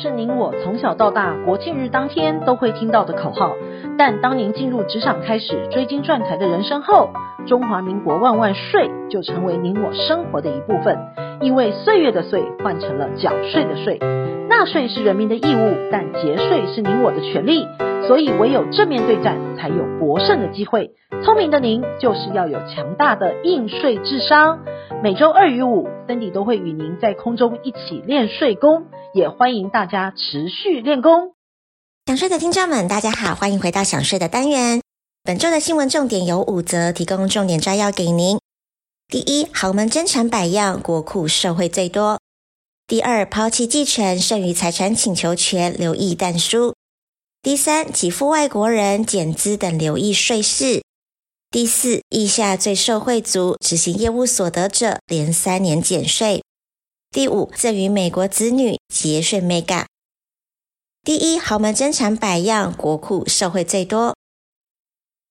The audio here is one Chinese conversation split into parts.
是您我从小到大国庆日当天都会听到的口号，但当您进入职场开始追金赚财的人生后，中华民国万万岁就成为您我生活的一部分。因为岁月的岁换成了缴税的税，纳税是人民的义务，但节税是您我的权利。所以唯有正面对战，才有博胜的机会。聪明的您，就是要有强大的应税智商。每周二与五，Cindy 都会与您在空中一起练税功，也欢迎大家持续练功。想税的听众们，大家好，欢迎回到想税的单元。本周的新闻重点有五则，提供重点摘要给您。第一，豪门争产百样，国库受惠最多。第二，抛弃继承剩余财产请求权，留意但书。第三，给付外国人减资等留意税事。第四，意下最受惠族执行业务所得者连三年减税。第五，赠与美国子女节税 mega。第一，豪门争产百样，国库受惠最多。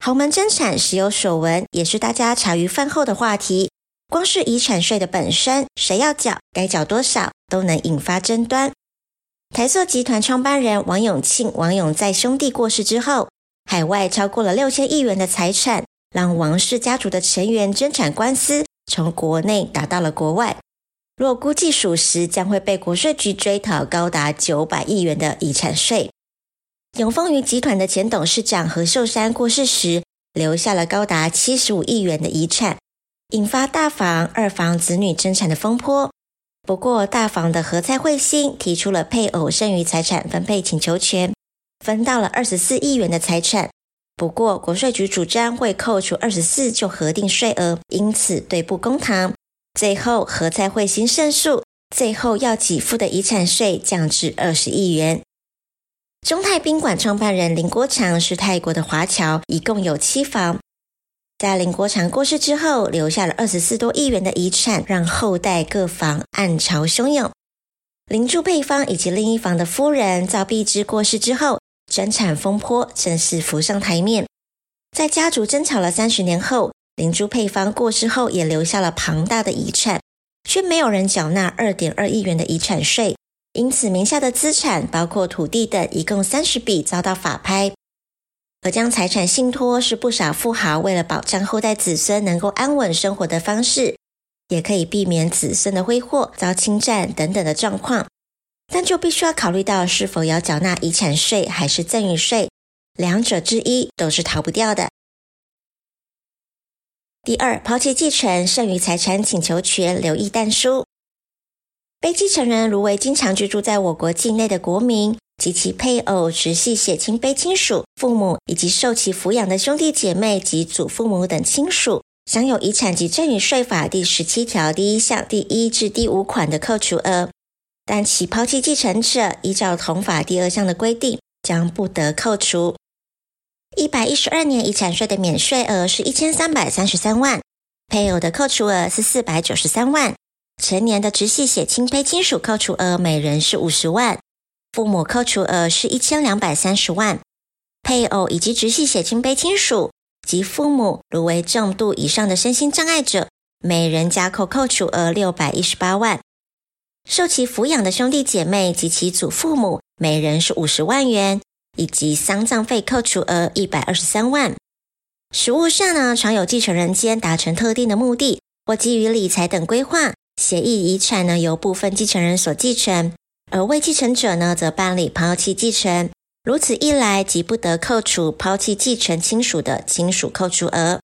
豪门争产时有所闻，也是大家茶余饭后的话题。光是遗产税的本身，谁要缴，该缴多少，都能引发争端。台塑集团创办人王永庆、王永在兄弟过世之后，海外超过了六千亿元的财产，让王氏家族的成员争产官司从国内打到了国外。若估计属实，将会被国税局追讨高达九百亿元的遗产税。永丰余集团的前董事长何寿山过世时，留下了高达七十五亿元的遗产，引发大房、二房子女争产的风波。不过，大房的何蔡慧欣提出了配偶剩余财产分配请求权，分到了二十四亿元的财产。不过，国税局主张会扣除二十四就核定税额，因此对簿公堂。最后，何蔡慧欣胜诉，最后要给付的遗产税降至二十亿元。中泰宾馆创办人林国强是泰国的华侨，一共有七房。在林国强过世之后，留下了二十四多亿元的遗产，让后代各房暗潮汹涌。林祝配方以及另一房的夫人赵碧芝过世之后，争产风波正式浮上台面。在家族争吵了三十年后，林珠配方过世后也留下了庞大的遗产，却没有人缴纳二点二亿元的遗产税，因此名下的资产包括土地等一共三十笔遭到法拍。而将财产信托是不少富豪为了保障后代子孙能够安稳生活的方式，也可以避免子孙的挥霍、遭侵占等等的状况。但就必须要考虑到是否要缴纳遗产税还是赠与税，两者之一都是逃不掉的。第二，抛弃继承剩余财产请求权，留意但书。被继承人如为经常居住在我国境内的国民。及其配偶、直系血亲卑亲属、父母以及受其抚养的兄弟姐妹及祖父母等亲属，享有遗产及赠与税法第十七条第一项第一至第五款的扣除额，但其抛弃继承者，依照同法第二项的规定，将不得扣除。一百一十二年遗产税的免税额是一千三百三十三万，配偶的扣除额是四百九十三万，成年的直系血亲卑亲属扣除额每人是五十万。父母扣除额是一千两百三十万，配偶以及直系血亲卑亲属及父母，如为重度以上的身心障碍者，每人加扣扣除额六百一十八万。受其抚养的兄弟姐妹及其祖父母，每人是五十万元，以及丧葬费扣除额一百二十三万。实务上呢，常有继承人间达成特定的目的，或基于理财等规划，协议遗产呢由部分继承人所继承。而未继承者呢，则办理抛弃继承，如此一来，即不得扣除抛弃继承亲属的亲属扣除额。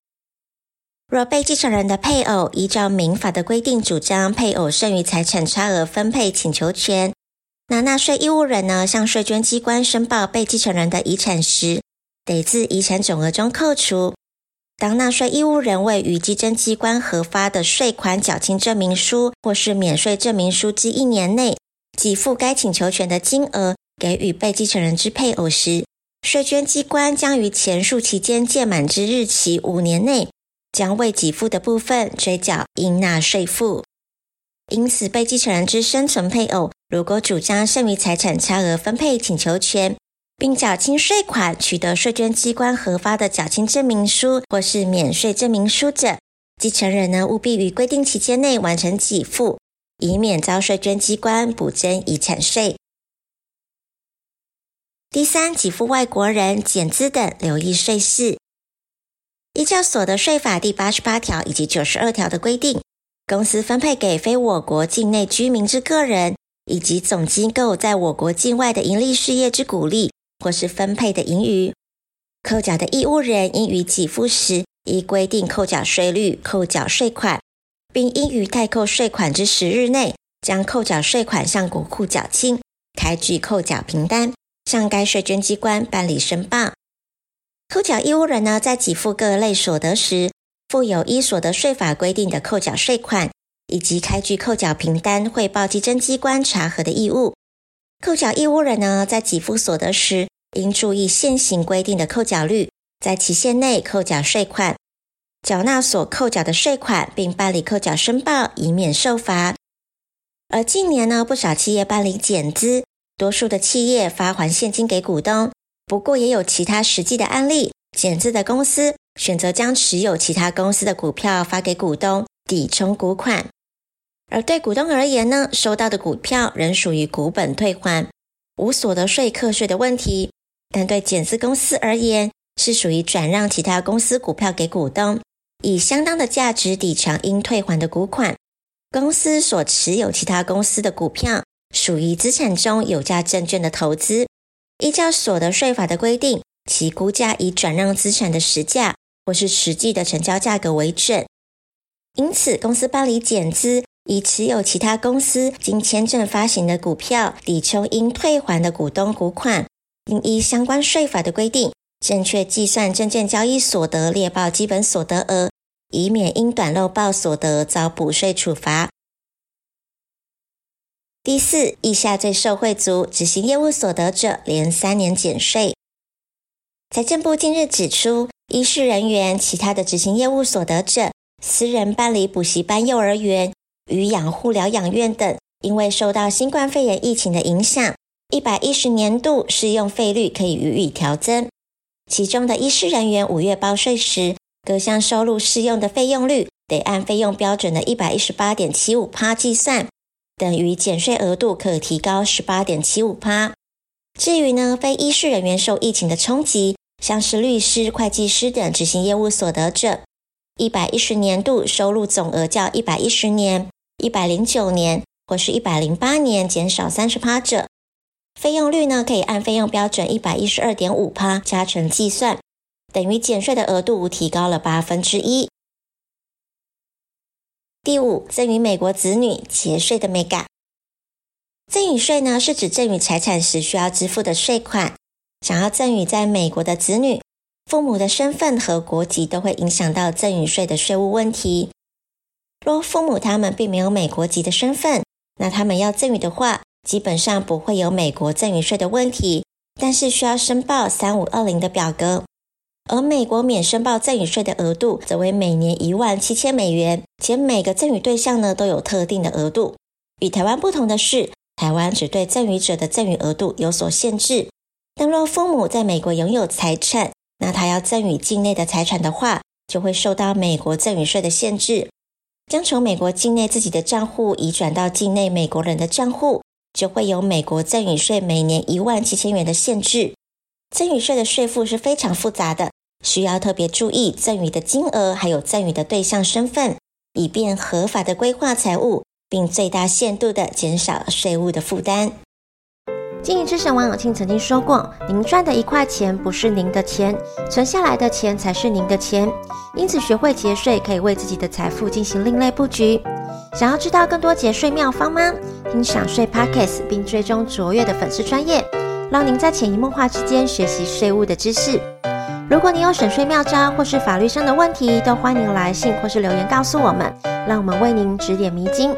若被继承人的配偶依照民法的规定主张配偶剩余财产差额分配请求权，那纳税义务人呢，向税捐机关申报被继承人的遗产时，得自遗产总额中扣除。当纳税义务人未于稽征机关核发的税款缴清证明书或是免税证明书之一年内，给付该请求权的金额给予被继承人之配偶时，税捐机关将于前述期间届满之日起五年内，将未给付的部分追缴应纳税负。因此，被继承人之生存配偶如果主张剩余财产差额分配请求权，并缴清税款，取得税捐机关核发的缴清证明书或是免税证明书者，继承人呢务必于规定期间内完成给付。以免遭税捐机关补征遗产税。第三，给付外国人减资等留意税事。依照所得税法第八十八条以及九十二条的规定，公司分配给非我国境内居民之个人，以及总机构在我国境外的盈利事业之股利，或是分配的盈余，扣缴的义务人应于给付时依规定扣缴税率扣缴税款，并应于代扣税款之十日内，将扣缴税款向国库缴清，开具扣缴凭单，向该税捐机关办理申报。扣缴义务人呢，在给付各类所得时，负有依所得税法规定的扣缴税款，以及开具扣缴凭单汇报稽征机关查核的义务。扣缴义务人呢，在给付所得时，应注意现行规定的扣缴率，在期限内扣缴税款，缴纳所扣缴的税款，并办理扣缴申报，以免受罚。而近年呢，不少企业办理减资，多数的企业发还现金给股东。不过，也有其他实际的案例，减资的公司选择将持有其他公司的股票发给股东，抵充股款。而对股东而言呢，收到的股票仍属于股本退还，无所得税课税的问题；但对减资公司而言，是属于转让其他公司股票给股东，以相当的价值抵偿应退还的股款。公司所持有其他公司的股票，属于资产中有价证券的投资。依照所得税法的规定，其估价以转让资产的实价或是实际的成交价格为准。因此，公司办理减资，以持有其他公司经签证发行的股票抵充应退还的股东股款，应依相关税法的规定，正确计算证券交易所得列报基本所得额，以免因短漏报所得遭补税处罚。第四，以下最受惠族执行业务所得者，连三年减税。财政部近日指出，医事人员、其他的执行业务所得者、私人办理补习班、幼儿园、与养护疗养院等，因为受到新冠肺炎疫情的影响，一百一十年度适用费率可以予以调增。其中的医师人员五月报税时，各项收入适用的费用率得按费用标准的一百一十八点七五趴计算。等于减税额度可提高十八点七五趴。至于呢，非医师人员受疫情的冲击，像是律师、会计师等执行业务所得者，一百一十年度收入总额较一百一十年、一百零九年或是一百零八年减少三十趴者，费用率呢可以按费用标准一百一十二点五趴加成计算，等于减税的额度提高了八分之一。第五，赠与美国子女节税的眉角。赠与税呢，是指赠与财产时需要支付的税款。想要赠与在美国的子女，父母的身份和国籍都会影响到赠与税的税务问题。若父母他们并没有美国籍的身份，那他们要赠与的话，基本上不会有美国赠与税的问题，但是需要申报三五二零的表格。而美国免申报赠与税的额度则为每年一万七千美元，且每个赠与对象呢都有特定的额度。与台湾不同的是，台湾只对赠与者的赠与额度有所限制。但若父母在美国拥有财产，那他要赠与境内的财产的话，就会受到美国赠与税的限制。将从美国境内自己的账户移转到境内美国人的账户，就会有美国赠与税每年一万七千元的限制。赠与税的税负是非常复杂的。需要特别注意赠与的金额，还有赠与的对象身份，以便合法的规划财务，并最大限度的减少税务的负担。经营之神王永庆曾经说过：“您赚的一块钱不是您的钱，存下来的钱才是您的钱。”因此，学会节税可以为自己的财富进行另类布局。想要知道更多节税妙方吗？听享税 Podcast，并追踪卓越的粉丝专业，让您在潜移默化之间学习税务的知识。如果你有省税妙招或是法律上的问题，都欢迎来信或是留言告诉我们，让我们为您指点迷津。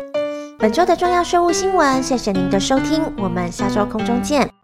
本周的重要税务新闻，谢谢您的收听，我们下周空中见。